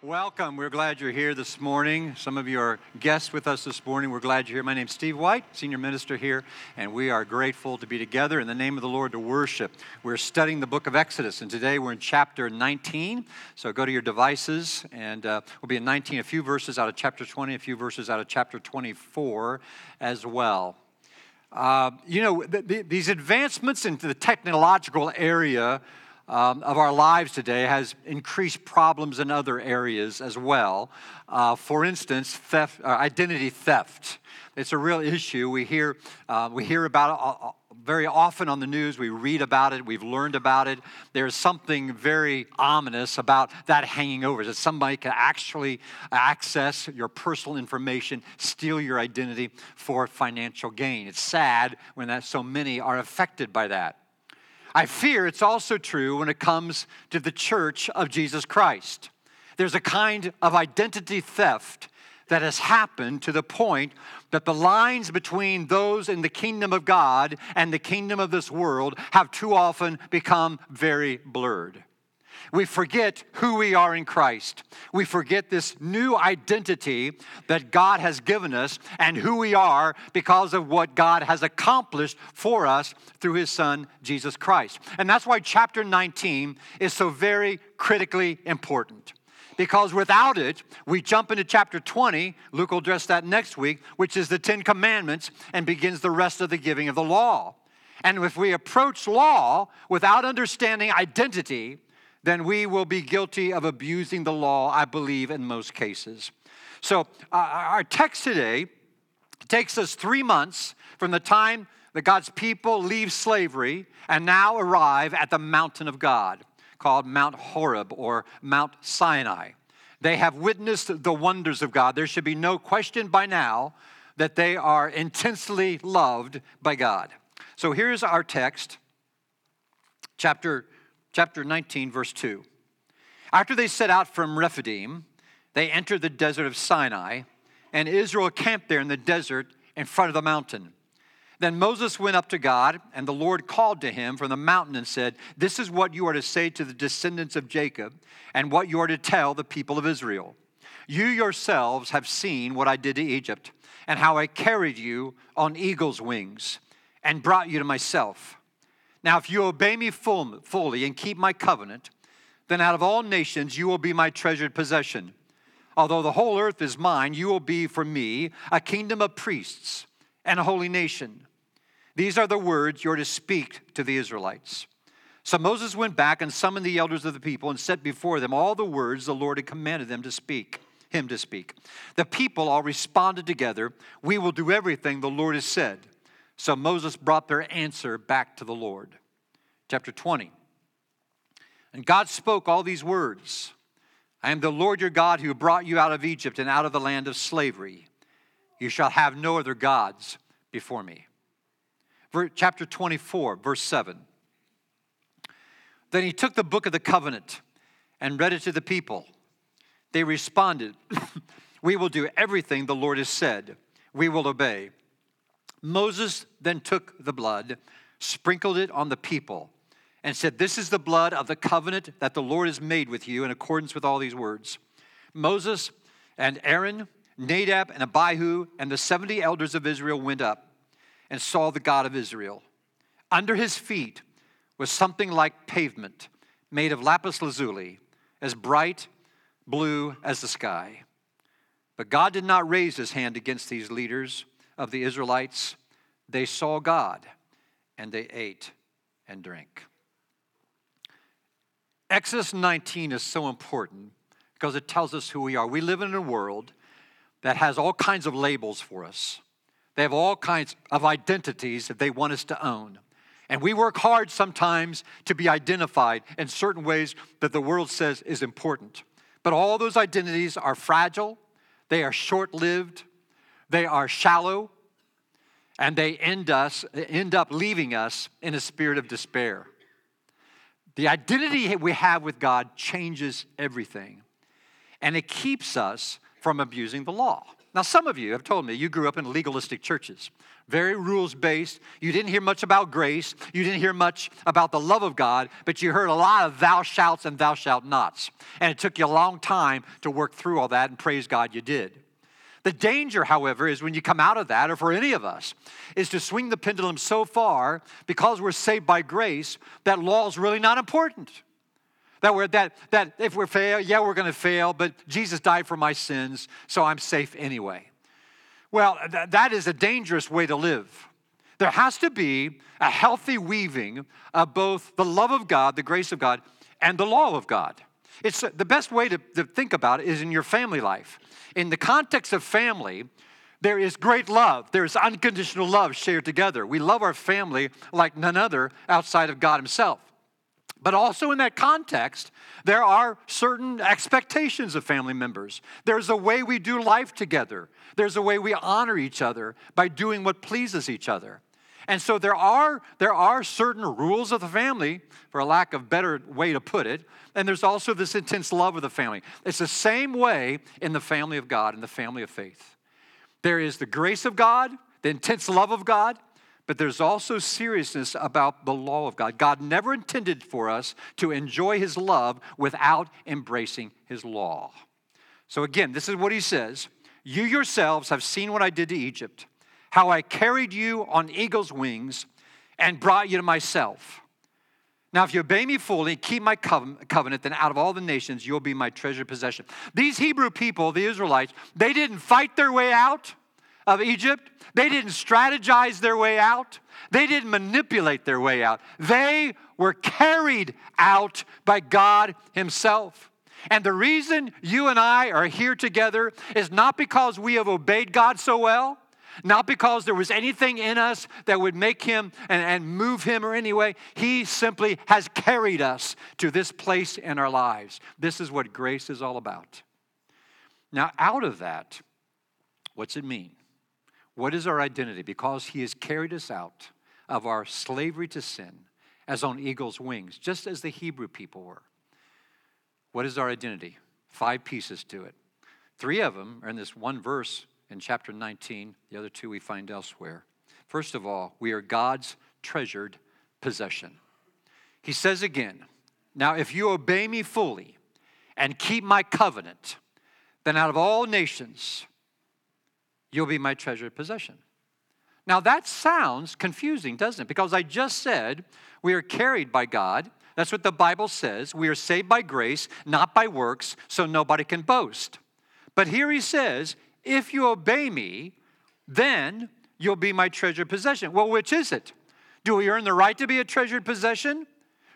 Welcome. We're glad you're here this morning. Some of you are guests with us this morning. We're glad you're here. My name's Steve White, senior minister here, and we are grateful to be together in the name of the Lord to worship. We're studying the book of Exodus, and today we're in chapter 19. So go to your devices, and uh, we'll be in 19, a few verses out of chapter 20, a few verses out of chapter 24 as well. Uh, you know, th- th- these advancements into the technological area um, of our lives today has increased problems in other areas as well. Uh, for instance, theft, uh, identity theft. It's a real issue. We hear, uh, we hear about it uh, uh, very often on the news. We read about it. We've learned about it. There's something very ominous about that hanging over. That somebody can actually access your personal information, steal your identity for financial gain. It's sad when that so many are affected by that. I fear it's also true when it comes to the church of Jesus Christ. There's a kind of identity theft that has happened to the point that the lines between those in the kingdom of God and the kingdom of this world have too often become very blurred. We forget who we are in Christ. We forget this new identity that God has given us and who we are because of what God has accomplished for us through his son, Jesus Christ. And that's why chapter 19 is so very critically important. Because without it, we jump into chapter 20. Luke will address that next week, which is the Ten Commandments and begins the rest of the giving of the law. And if we approach law without understanding identity, then we will be guilty of abusing the law, I believe, in most cases. So, uh, our text today takes us three months from the time that God's people leave slavery and now arrive at the mountain of God called Mount Horeb or Mount Sinai. They have witnessed the wonders of God. There should be no question by now that they are intensely loved by God. So here's our text, chapter chapter 19, verse 2. After they set out from Rephidim, they entered the desert of Sinai, and Israel camped there in the desert in front of the mountain. Then Moses went up to God, and the Lord called to him from the mountain and said, This is what you are to say to the descendants of Jacob, and what you are to tell the people of Israel. You yourselves have seen what I did to Egypt, and how I carried you on eagle's wings, and brought you to myself. Now, if you obey me fully and keep my covenant, then out of all nations you will be my treasured possession. Although the whole earth is mine, you will be for me a kingdom of priests and a holy nation. These are the words you're to speak to the Israelites. So Moses went back and summoned the elders of the people and set before them all the words the Lord had commanded them to speak, him to speak. The people all responded together, We will do everything the Lord has said. So Moses brought their answer back to the Lord. Chapter 20. And God spoke all these words I am the Lord your God who brought you out of Egypt and out of the land of slavery. You shall have no other gods before me. Chapter 24, verse 7. Then he took the book of the covenant and read it to the people. They responded, We will do everything the Lord has said, we will obey. Moses then took the blood, sprinkled it on the people, and said, This is the blood of the covenant that the Lord has made with you in accordance with all these words. Moses and Aaron, Nadab and Abihu, and the 70 elders of Israel went up and saw the God of Israel. Under his feet was something like pavement made of lapis lazuli, as bright blue as the sky. But God did not raise his hand against these leaders of the Israelites, they saw God and they ate and drank. Exodus 19 is so important because it tells us who we are. We live in a world that has all kinds of labels for us. They have all kinds of identities that they want us to own. And we work hard sometimes to be identified in certain ways that the world says is important. But all those identities are fragile, they are short lived, they are shallow, and they end, us, end up leaving us in a spirit of despair. The identity we have with God changes everything, and it keeps us from abusing the law. Now, some of you have told me you grew up in legalistic churches, very rules based. You didn't hear much about grace, you didn't hear much about the love of God, but you heard a lot of thou shalt and thou shalt nots. And it took you a long time to work through all that, and praise God you did. The danger, however, is when you come out of that, or for any of us, is to swing the pendulum so far because we're saved by grace that law is really not important. That, we're, that, that if we fail, yeah, we're going to fail, but Jesus died for my sins, so I'm safe anyway. Well, th- that is a dangerous way to live. There has to be a healthy weaving of both the love of God, the grace of God, and the law of God. It's the best way to, to think about it is in your family life. In the context of family, there is great love. There is unconditional love shared together. We love our family like none other outside of God Himself. But also in that context, there are certain expectations of family members. There's a way we do life together, there's a way we honor each other by doing what pleases each other. And so there are, there are certain rules of the family, for a lack of better way to put it, and there's also this intense love of the family. It's the same way in the family of God, in the family of faith. There is the grace of God, the intense love of God, but there's also seriousness about the law of God. God never intended for us to enjoy His love without embracing His law. So, again, this is what He says You yourselves have seen what I did to Egypt, how I carried you on eagle's wings and brought you to myself. Now, if you obey me fully, keep my covenant, then out of all the nations you'll be my treasured possession. These Hebrew people, the Israelites, they didn't fight their way out of Egypt. They didn't strategize their way out. They didn't manipulate their way out. They were carried out by God Himself. And the reason you and I are here together is not because we have obeyed God so well, not because there was anything in us that would make Him and, and move Him or anyway. He simply has carried us to this place in our lives. This is what grace is all about. Now, out of that, what's it mean? What is our identity? Because he has carried us out of our slavery to sin as on eagle's wings, just as the Hebrew people were. What is our identity? Five pieces to it. Three of them are in this one verse in chapter 19, the other two we find elsewhere. First of all, we are God's treasured possession. He says again, Now if you obey me fully and keep my covenant, then out of all nations, You'll be my treasured possession. Now that sounds confusing, doesn't it? Because I just said we are carried by God. That's what the Bible says. We are saved by grace, not by works, so nobody can boast. But here he says, if you obey me, then you'll be my treasured possession. Well, which is it? Do we earn the right to be a treasured possession?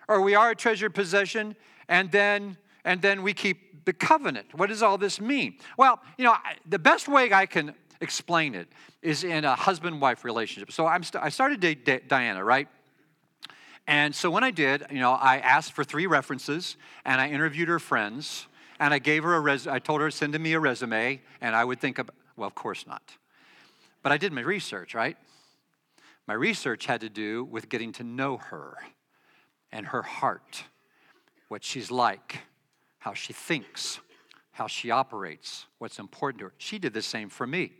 Or we are a treasured possession and then and then we keep the covenant. What does all this mean? Well, you know, the best way I can explain it is in a husband wife relationship. So I'm st- I started date Diana, right? And so when I did, you know, I asked for three references and I interviewed her friends and I gave her a res. I told her to send me a resume and I would think well, of course not. But I did my research, right? My research had to do with getting to know her and her heart, what she's like, how she thinks, how she operates, what's important to her. She did the same for me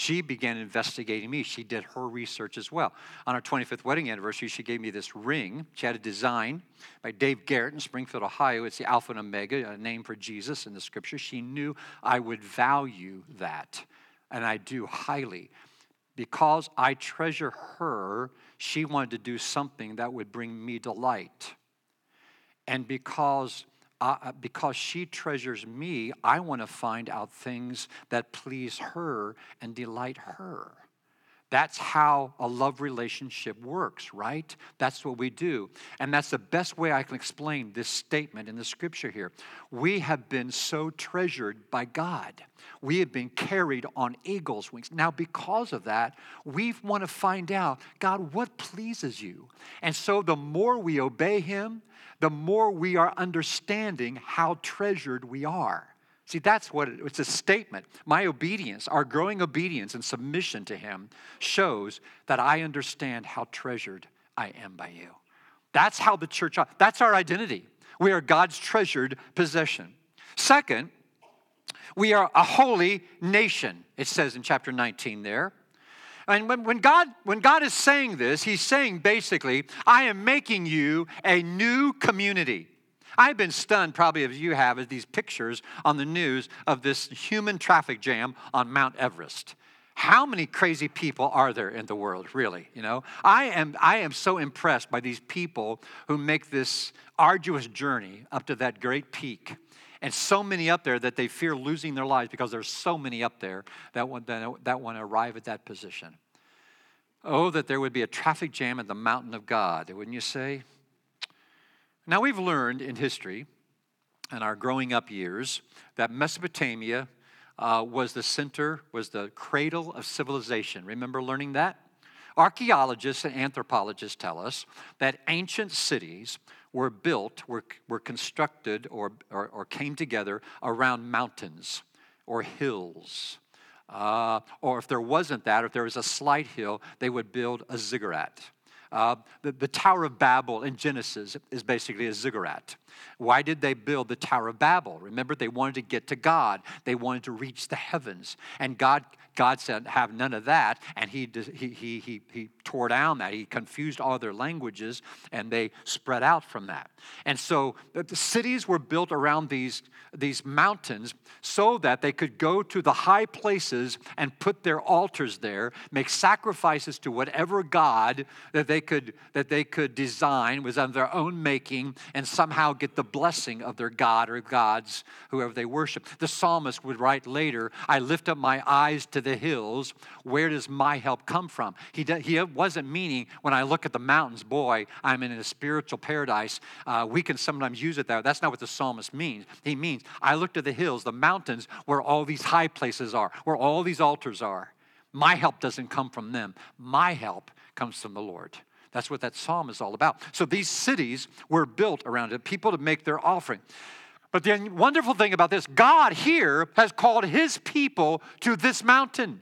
she began investigating me. She did her research as well. On our 25th wedding anniversary, she gave me this ring. She had a design by Dave Garrett in Springfield, Ohio. It's the Alpha and Omega, a name for Jesus in the scripture. She knew I would value that, and I do highly. Because I treasure her, she wanted to do something that would bring me delight. And because uh, because she treasures me, I want to find out things that please her and delight her. That's how a love relationship works, right? That's what we do. And that's the best way I can explain this statement in the scripture here. We have been so treasured by God. We have been carried on eagle's wings. Now, because of that, we want to find out, God, what pleases you? And so the more we obey Him, the more we are understanding how treasured we are. See, that's what it, it's a statement. My obedience, our growing obedience and submission to Him shows that I understand how treasured I am by you. That's how the church, that's our identity. We are God's treasured possession. Second, We are a holy nation, it says in chapter 19 there. And when, when, God, when God is saying this, He's saying basically, I am making you a new community. I've been stunned, probably as you have, at these pictures on the news of this human traffic jam on Mount Everest. How many crazy people are there in the world, really? You know, I am, I am so impressed by these people who make this arduous journey up to that great peak and so many up there that they fear losing their lives because there's so many up there that want, that want to arrive at that position. Oh, that there would be a traffic jam at the mountain of God, wouldn't you say? Now, we've learned in history and our growing up years that Mesopotamia uh, was the center, was the cradle of civilization. Remember learning that? Archaeologists and anthropologists tell us that ancient cities were built, were, were constructed, or, or, or came together around mountains or hills. Uh, or if there wasn't that, if there was a slight hill, they would build a ziggurat. Uh, the, the Tower of Babel in Genesis is basically a ziggurat. Why did they build the Tower of Babel? Remember, they wanted to get to God. They wanted to reach the heavens. And God, God said, have none of that. And he, he, he, he, tore down that. He confused all their languages, and they spread out from that. And so the cities were built around these, these mountains so that they could go to the high places and put their altars there, make sacrifices to whatever God that they could, that they could design was of their own making, and somehow get the blessing of their God or gods, whoever they worship. The psalmist would write later, I lift up my eyes to the hills. Where does my help come from? He, he wasn't meaning, when I look at the mountains, boy, I'm in a spiritual paradise. Uh, we can sometimes use it there. That's not what the psalmist means. He means, I look to the hills, the mountains, where all these high places are, where all these altars are. My help doesn't come from them. My help comes from the Lord. That's what that psalm is all about. So these cities were built around it, people to make their offering. But the wonderful thing about this, God here has called his people to this mountain.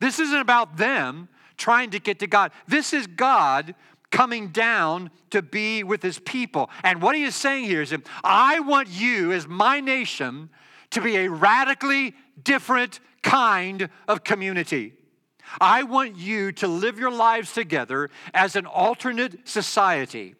This isn't about them trying to get to God. This is God coming down to be with his people. And what he is saying here is, I want you, as my nation, to be a radically different kind of community. I want you to live your lives together as an alternate society.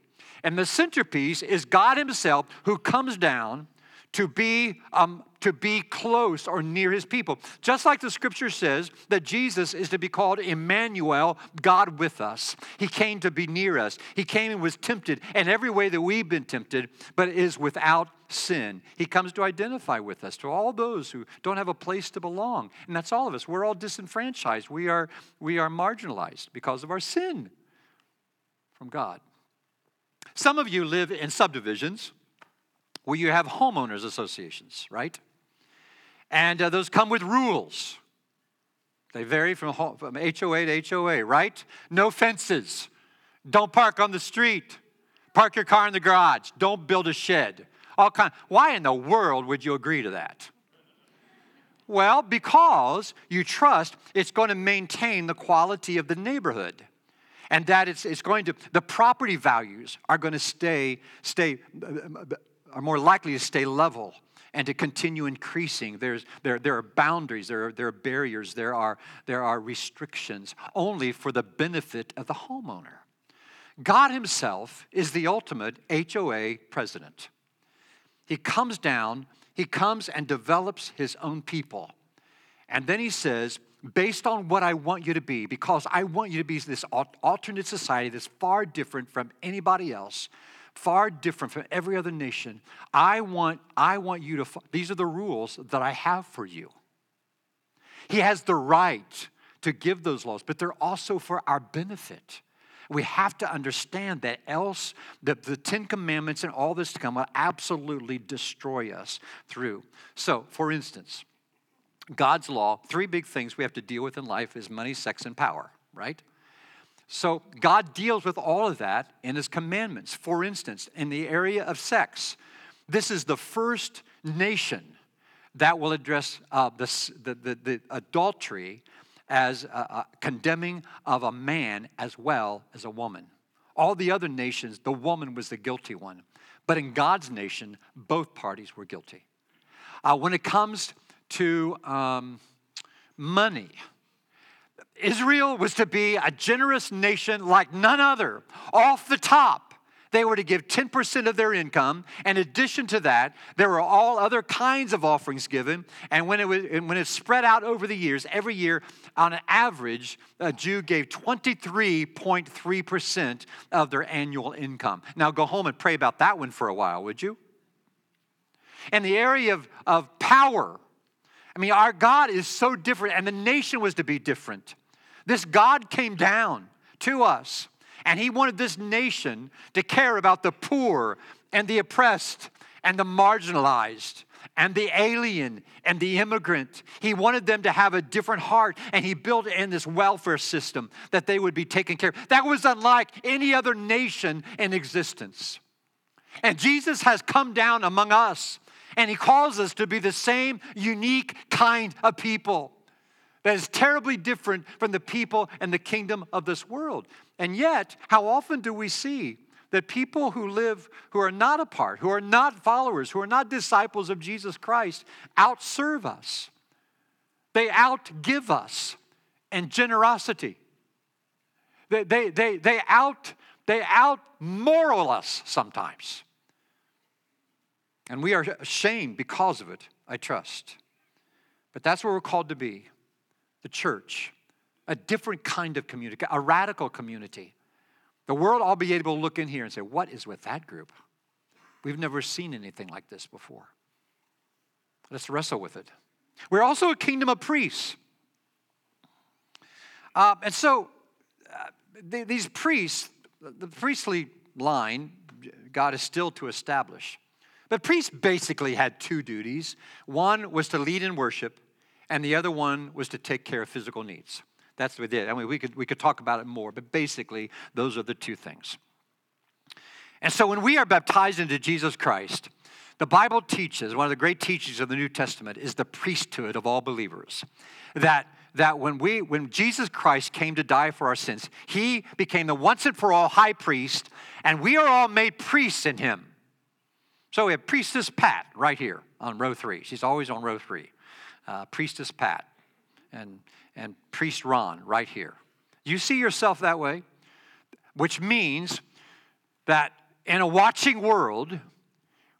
And the centerpiece is God Himself who comes down to be, um, to be close or near his people. Just like the scripture says that Jesus is to be called Emmanuel, God with us. He came to be near us. He came and was tempted in every way that we've been tempted, but is without sin. He comes to identify with us, to all those who don't have a place to belong. And that's all of us. We're all disenfranchised. We are, we are marginalized because of our sin from God. Some of you live in subdivisions where you have homeowners associations, right? And uh, those come with rules. They vary from, from HOA to HOA, right? No fences. Don't park on the street. Park your car in the garage. Don't build a shed. All kind. Why in the world would you agree to that? Well, because you trust it's going to maintain the quality of the neighborhood and that it's, it's going to, the property values are going to stay, stay are more likely to stay level and to continue increasing. There's, there, there are boundaries, there are, there are barriers, there are, there are restrictions, only for the benefit of the homeowner. God Himself is the ultimate HOA president. He comes down, He comes and develops His own people. And then He says, based on what I want you to be, because I want you to be this alternate society that's far different from anybody else, far different from every other nation. I want, I want you to, these are the rules that I have for you. He has the right to give those laws, but they're also for our benefit. We have to understand that, else the, the Ten Commandments and all this to come will absolutely destroy us through. So, for instance, God's law, three big things we have to deal with in life is money, sex, and power, right? So God deals with all of that in his commandments. For instance, in the area of sex, this is the first nation that will address uh, the, the, the, the, adultery as a, condemning of a man as well as a woman. All the other nations, the woman was the guilty one. But in God's nation, both parties were guilty. Uh, when it comes to um, money. Israel was to be a generous nation like none other, off the top. They were to give 10% of their income. In addition to that, there were all other kinds of offerings given. And when it was when it spread out over the years, every year, on an average, a Jew gave 23.3% of their annual income. Now go home and pray about that one for a while, would you? In the area of, of power, I mean, our God is so different, and the nation was to be different. This God came down to us, and He wanted this nation to care about the poor and the oppressed and the marginalized and the alien and the immigrant. He wanted them to have a different heart, and He built in this welfare system that they would be taken care of. That was unlike any other nation in existence. And Jesus has come down among us, and He calls us to be the same unique kind of people that is terribly different from the people and the kingdom of this world. And yet, how often do we see that people who live, who are not a part, who are not followers, who are not disciples of Jesus Christ, outserve us? They outgive us in generosity. They, they, they, they out they out moral us sometimes. And we are ashamed because of it, I trust. But that's where we're called to be the church, a different kind of community, a radical community. The world all be able to look in here and say, What is with that group? We've never seen anything like this before. Let's wrestle with it. We're also a kingdom of priests. Uh, and so uh, the, these priests, the priestly line, God is still to establish. But priests basically had two duties one was to lead in worship, and the other one was to take care of physical needs. That's what we did. I mean, we could, we could talk about it more, but basically, those are the two things. And so when we are baptized into Jesus Christ, the Bible teaches, one of the great teachings of the New Testament is the priesthood of all believers. That, that when, we, when Jesus Christ came to die for our sins, he became the once and for all high priest, and we are all made priests in him. So we have Priestess Pat right here on row three. She's always on row three uh, Priestess Pat and, and Priest Ron right here. You see yourself that way? Which means that in a watching world,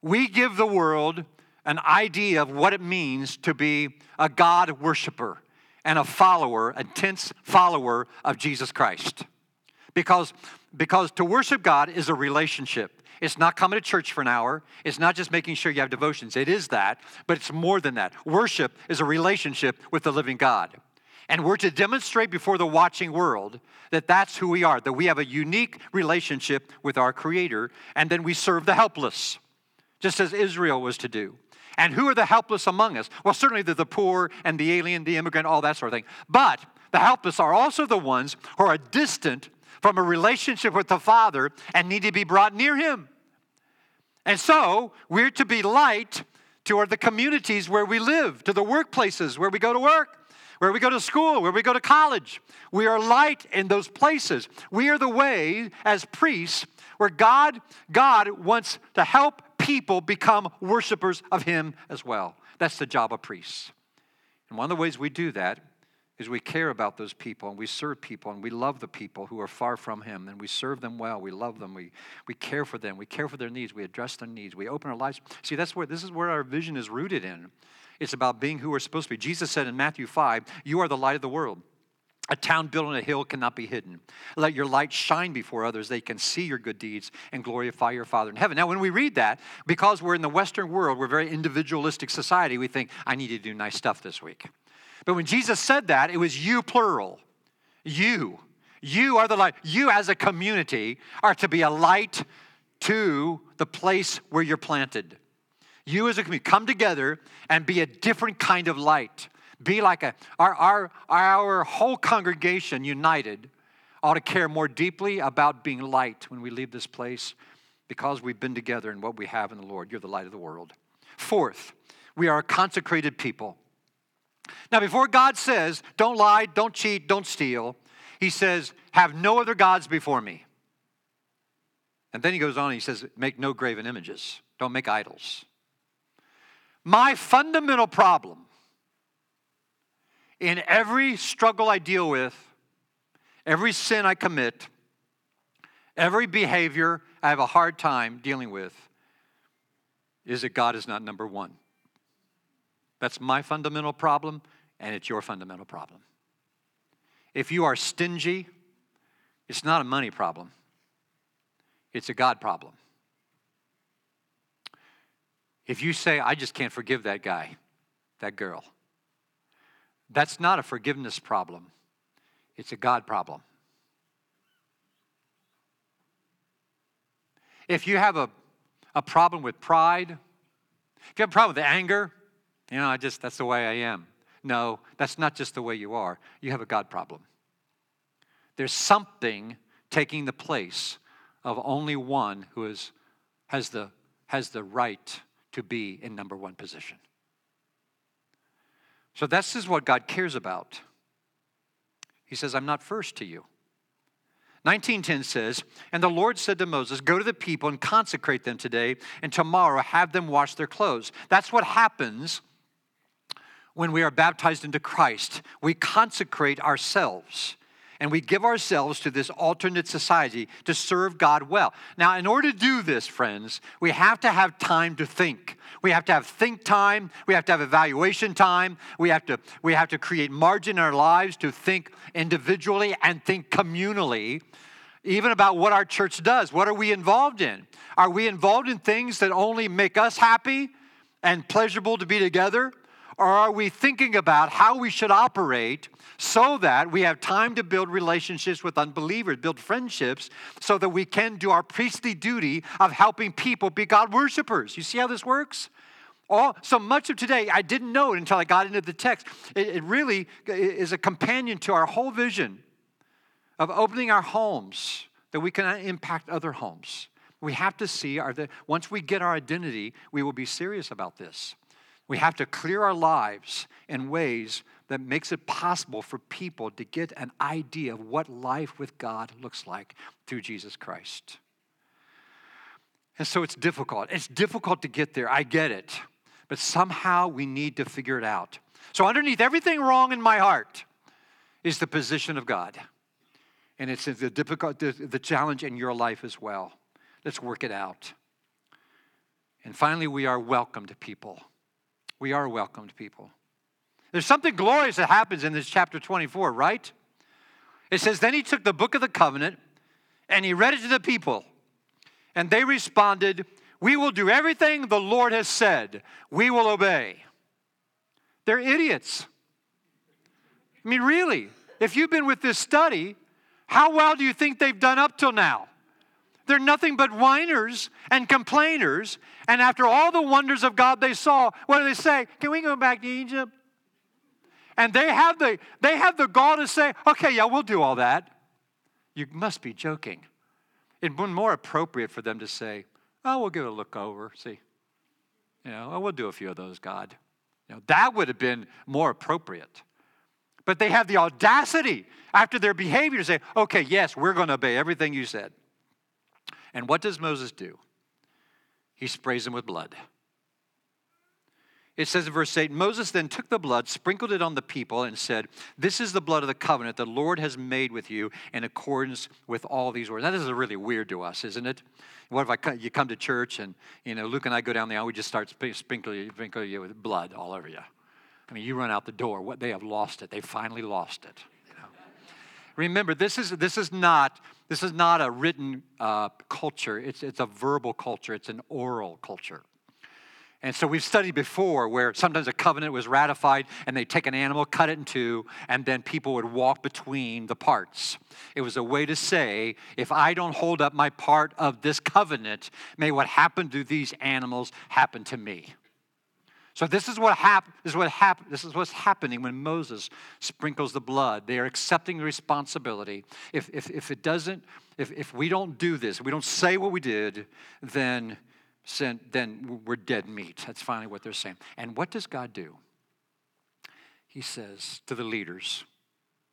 we give the world an idea of what it means to be a God worshiper and a follower, a intense follower of Jesus Christ. Because, because to worship God is a relationship. It's not coming to church for an hour. It's not just making sure you have devotions. It is that, but it's more than that. Worship is a relationship with the living God. And we're to demonstrate before the watching world that that's who we are, that we have a unique relationship with our Creator, and then we serve the helpless, just as Israel was to do. And who are the helpless among us? Well, certainly the, the poor and the alien, the immigrant, all that sort of thing. But the helpless are also the ones who are distant from a relationship with the Father and need to be brought near Him. And so we're to be light to the communities where we live, to the workplaces where we go to work, where we go to school, where we go to college. We are light in those places. We are the way as priests where God God wants to help people become worshipers of him as well. That's the job of priests. And one of the ways we do that we care about those people and we serve people and we love the people who are far from Him and we serve them well. We love them. We, we care for them. We care for their needs. We address their needs. We open our lives. See, that's where this is where our vision is rooted in. It's about being who we're supposed to be. Jesus said in Matthew 5, You are the light of the world. A town built on a hill cannot be hidden. Let your light shine before others. They can see your good deeds and glorify your Father in heaven. Now, when we read that, because we're in the Western world, we're a very individualistic society, we think, I need to do nice stuff this week. But when Jesus said that, it was you plural. You. You are the light. You, as a community, are to be a light to the place where you're planted. You, as a community, come together and be a different kind of light. Be like a, our, our, our whole congregation united ought to care more deeply about being light when we leave this place because we've been together in what we have in the Lord. You're the light of the world. Fourth, we are a consecrated people. Now, before God says, don't lie, don't cheat, don't steal, he says, have no other gods before me. And then he goes on, he says, make no graven images, don't make idols. My fundamental problem in every struggle I deal with, every sin I commit, every behavior I have a hard time dealing with, is that God is not number one. That's my fundamental problem, and it's your fundamental problem. If you are stingy, it's not a money problem, it's a God problem. If you say, I just can't forgive that guy, that girl, that's not a forgiveness problem, it's a God problem. If you have a, a problem with pride, if you have a problem with anger, you know, I just, that's the way I am. No, that's not just the way you are. You have a God problem. There's something taking the place of only one who is, has, the, has the right to be in number one position. So this is what God cares about. He says, I'm not first to you. 1910 says, And the Lord said to Moses, Go to the people and consecrate them today, and tomorrow have them wash their clothes. That's what happens when we are baptized into Christ. We consecrate ourselves and we give ourselves to this alternate society to serve God well. Now, in order to do this, friends, we have to have time to think. We have to have think time, we have to have evaluation time, we have to, we have to create margin in our lives to think individually and think communally even about what our church does. What are we involved in? Are we involved in things that only make us happy and pleasurable to be together? Or are we thinking about how we should operate so that we have time to build relationships with unbelievers, build friendships, so that we can do our priestly duty of helping people be God worshipers? You see how this works? All, so much of today, I didn't know it until I got into the text. It, it really is a companion to our whole vision of opening our homes that we can impact other homes. We have to see our, once we get our identity, we will be serious about this. We have to clear our lives in ways that makes it possible for people to get an idea of what life with God looks like through Jesus Christ. And so it's difficult. It's difficult to get there. I get it. But somehow we need to figure it out. So, underneath everything wrong in my heart is the position of God. And it's the difficult the challenge in your life as well. Let's work it out. And finally, we are welcomed people we are welcomed people. There's something glorious that happens in this chapter 24, right? It says, Then he took the book of the covenant and he read it to the people. And they responded, We will do everything the Lord has said, we will obey. They're idiots. I mean, really, if you've been with this study, how well do you think they've done up till now? They're nothing but whiners and complainers. And after all the wonders of God they saw, what do they say? Can we go back to Egypt? And they have the, they have the gall to say, okay, yeah, we'll do all that. You must be joking. It'd been more appropriate for them to say, oh, we'll give it a look over, see. You know, oh, we'll do a few of those, God. You know, that would have been more appropriate. But they have the audacity after their behavior to say, okay, yes, we're going to obey everything you said. And what does Moses do? He sprays them with blood. It says in verse 8 Moses then took the blood, sprinkled it on the people, and said, This is the blood of the covenant the Lord has made with you in accordance with all these words. Now, this is really weird to us, isn't it? What if I you come to church and, you know, Luke and I go down the aisle, we just start sprinkling, sprinkling you with blood all over you. I mean, you run out the door. What they have lost it. They finally lost it. Remember, this is, this is, not, this is not a written uh, culture, it's, it's a verbal culture, it's an oral culture. And so we've studied before where sometimes a covenant was ratified and they take an animal, cut it in two, and then people would walk between the parts. It was a way to say, if I don't hold up my part of this covenant, may what happened to these animals happen to me. So this is what hap- this is what hap- this is what's happening when Moses sprinkles the blood. They are accepting responsibility. If, if, if it doesn't, if, if we don't do this, we don't say what we did, then, then we're dead meat. That's finally what they're saying. And what does God do? He says to the leaders,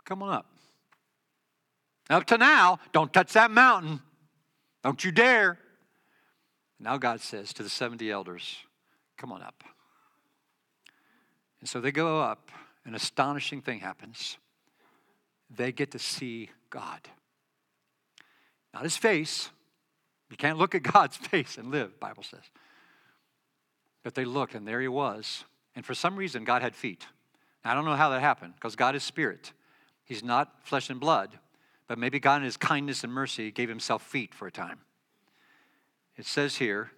Come on up. Up to now, don't touch that mountain. Don't you dare. Now God says to the 70 elders, Come on up. And so they go up an astonishing thing happens. They get to see God. Not his face. You can't look at God's face and live, Bible says. But they looked, and there he was. And for some reason, God had feet. I don't know how that happened, because God is spirit. He's not flesh and blood, but maybe God, in his kindness and mercy, gave himself feet for a time. It says here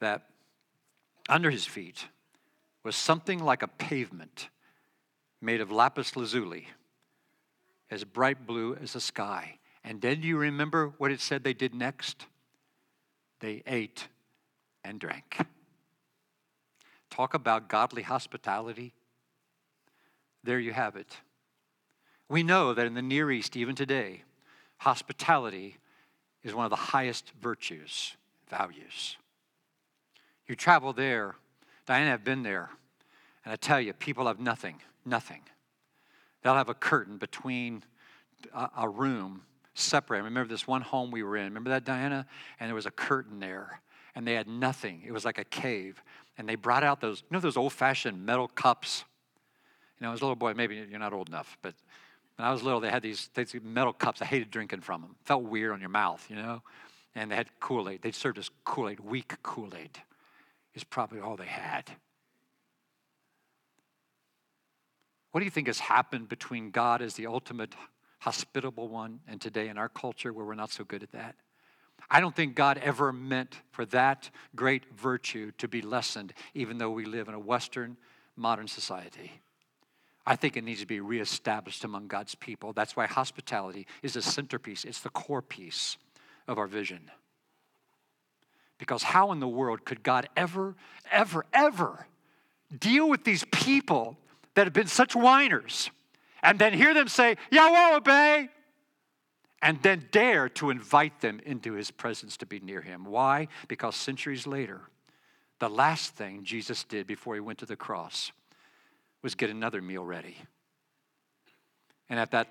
that under his feet was something like a pavement made of lapis lazuli, as bright blue as the sky. And then you remember what it said they did next? They ate and drank. Talk about godly hospitality. There you have it. We know that in the Near East, even today, hospitality is one of the highest virtues, values. You travel there, Diana, I've been there, and I tell you, people have nothing, nothing. They'll have a curtain between a, a room separate. I remember this one home we were in. Remember that, Diana? And there was a curtain there, and they had nothing. It was like a cave. And they brought out those, you know, those old fashioned metal cups? You know, as a little boy, maybe you're not old enough, but when I was little, they had these, these metal cups. I hated drinking from them. Felt weird on your mouth, you know? And they had Kool Aid. They served us Kool Aid, weak Kool Aid is probably all they had. What do you think has happened between God as the ultimate hospitable one and today in our culture where we're not so good at that? I don't think God ever meant for that great virtue to be lessened, even though we live in a Western modern society. I think it needs to be reestablished among God's people. That's why hospitality is a centerpiece, it's the core piece of our vision. Because how in the world could God ever, ever, ever deal with these people that have been such whiners and then hear them say, Yeah, we'll obey, and then dare to invite them into his presence to be near him? Why? Because centuries later, the last thing Jesus did before he went to the cross was get another meal ready. And at that,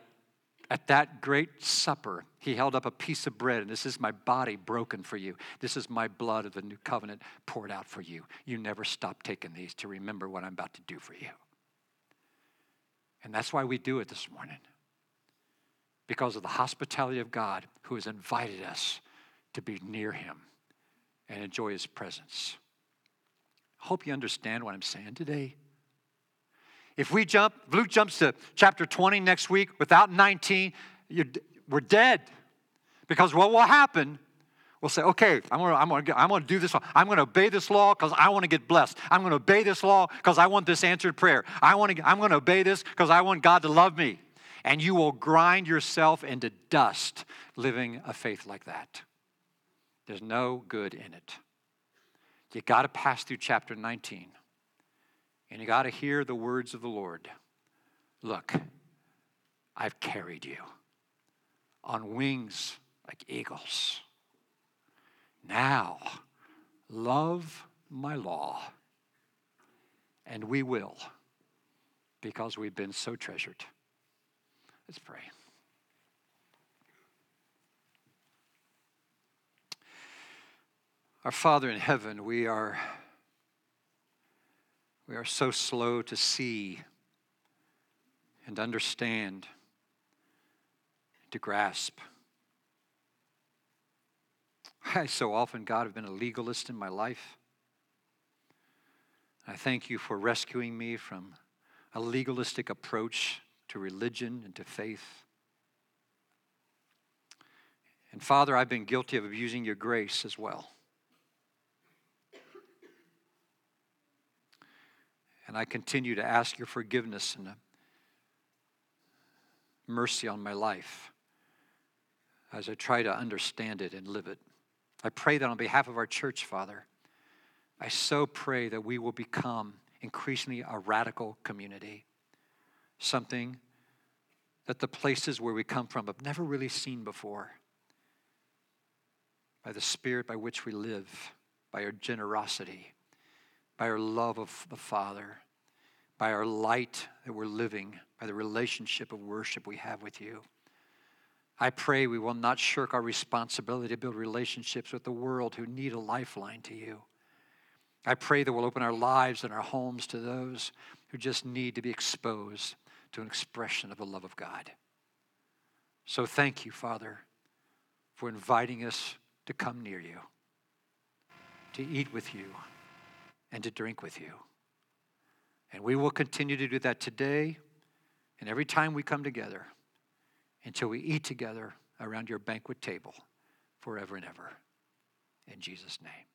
at that great supper, he held up a piece of bread, and this is my body broken for you. This is my blood of the new covenant poured out for you. You never stop taking these to remember what I'm about to do for you. And that's why we do it this morning. Because of the hospitality of God who has invited us to be near him and enjoy his presence. I hope you understand what I'm saying today. If we jump, if Luke jumps to chapter 20 next week without 19, we're dead. Because what will happen, we'll say, okay, I'm gonna, I'm gonna, I'm gonna do this. I'm gonna obey this law because I wanna get blessed. I'm gonna obey this law because I want this answered prayer. I wanna, I'm gonna obey this because I want God to love me. And you will grind yourself into dust living a faith like that. There's no good in it. You got to pass through chapter 19. And you got to hear the words of the Lord Look, I've carried you on wings like eagles. Now, love my law, and we will because we've been so treasured. Let's pray. Our Father in heaven, we are we are so slow to see and understand, to grasp. I so often, God, have been a legalist in my life. I thank you for rescuing me from a legalistic approach to religion and to faith. And Father, I've been guilty of abusing your grace as well. And I continue to ask your forgiveness and mercy on my life as I try to understand it and live it. I pray that on behalf of our church, Father, I so pray that we will become increasingly a radical community, something that the places where we come from have never really seen before. By the Spirit by which we live, by our generosity, by our love of the Father, by our light that we're living, by the relationship of worship we have with you. I pray we will not shirk our responsibility to build relationships with the world who need a lifeline to you. I pray that we'll open our lives and our homes to those who just need to be exposed to an expression of the love of God. So thank you, Father, for inviting us to come near you, to eat with you, and to drink with you. And we will continue to do that today and every time we come together until we eat together around your banquet table forever and ever. In Jesus' name.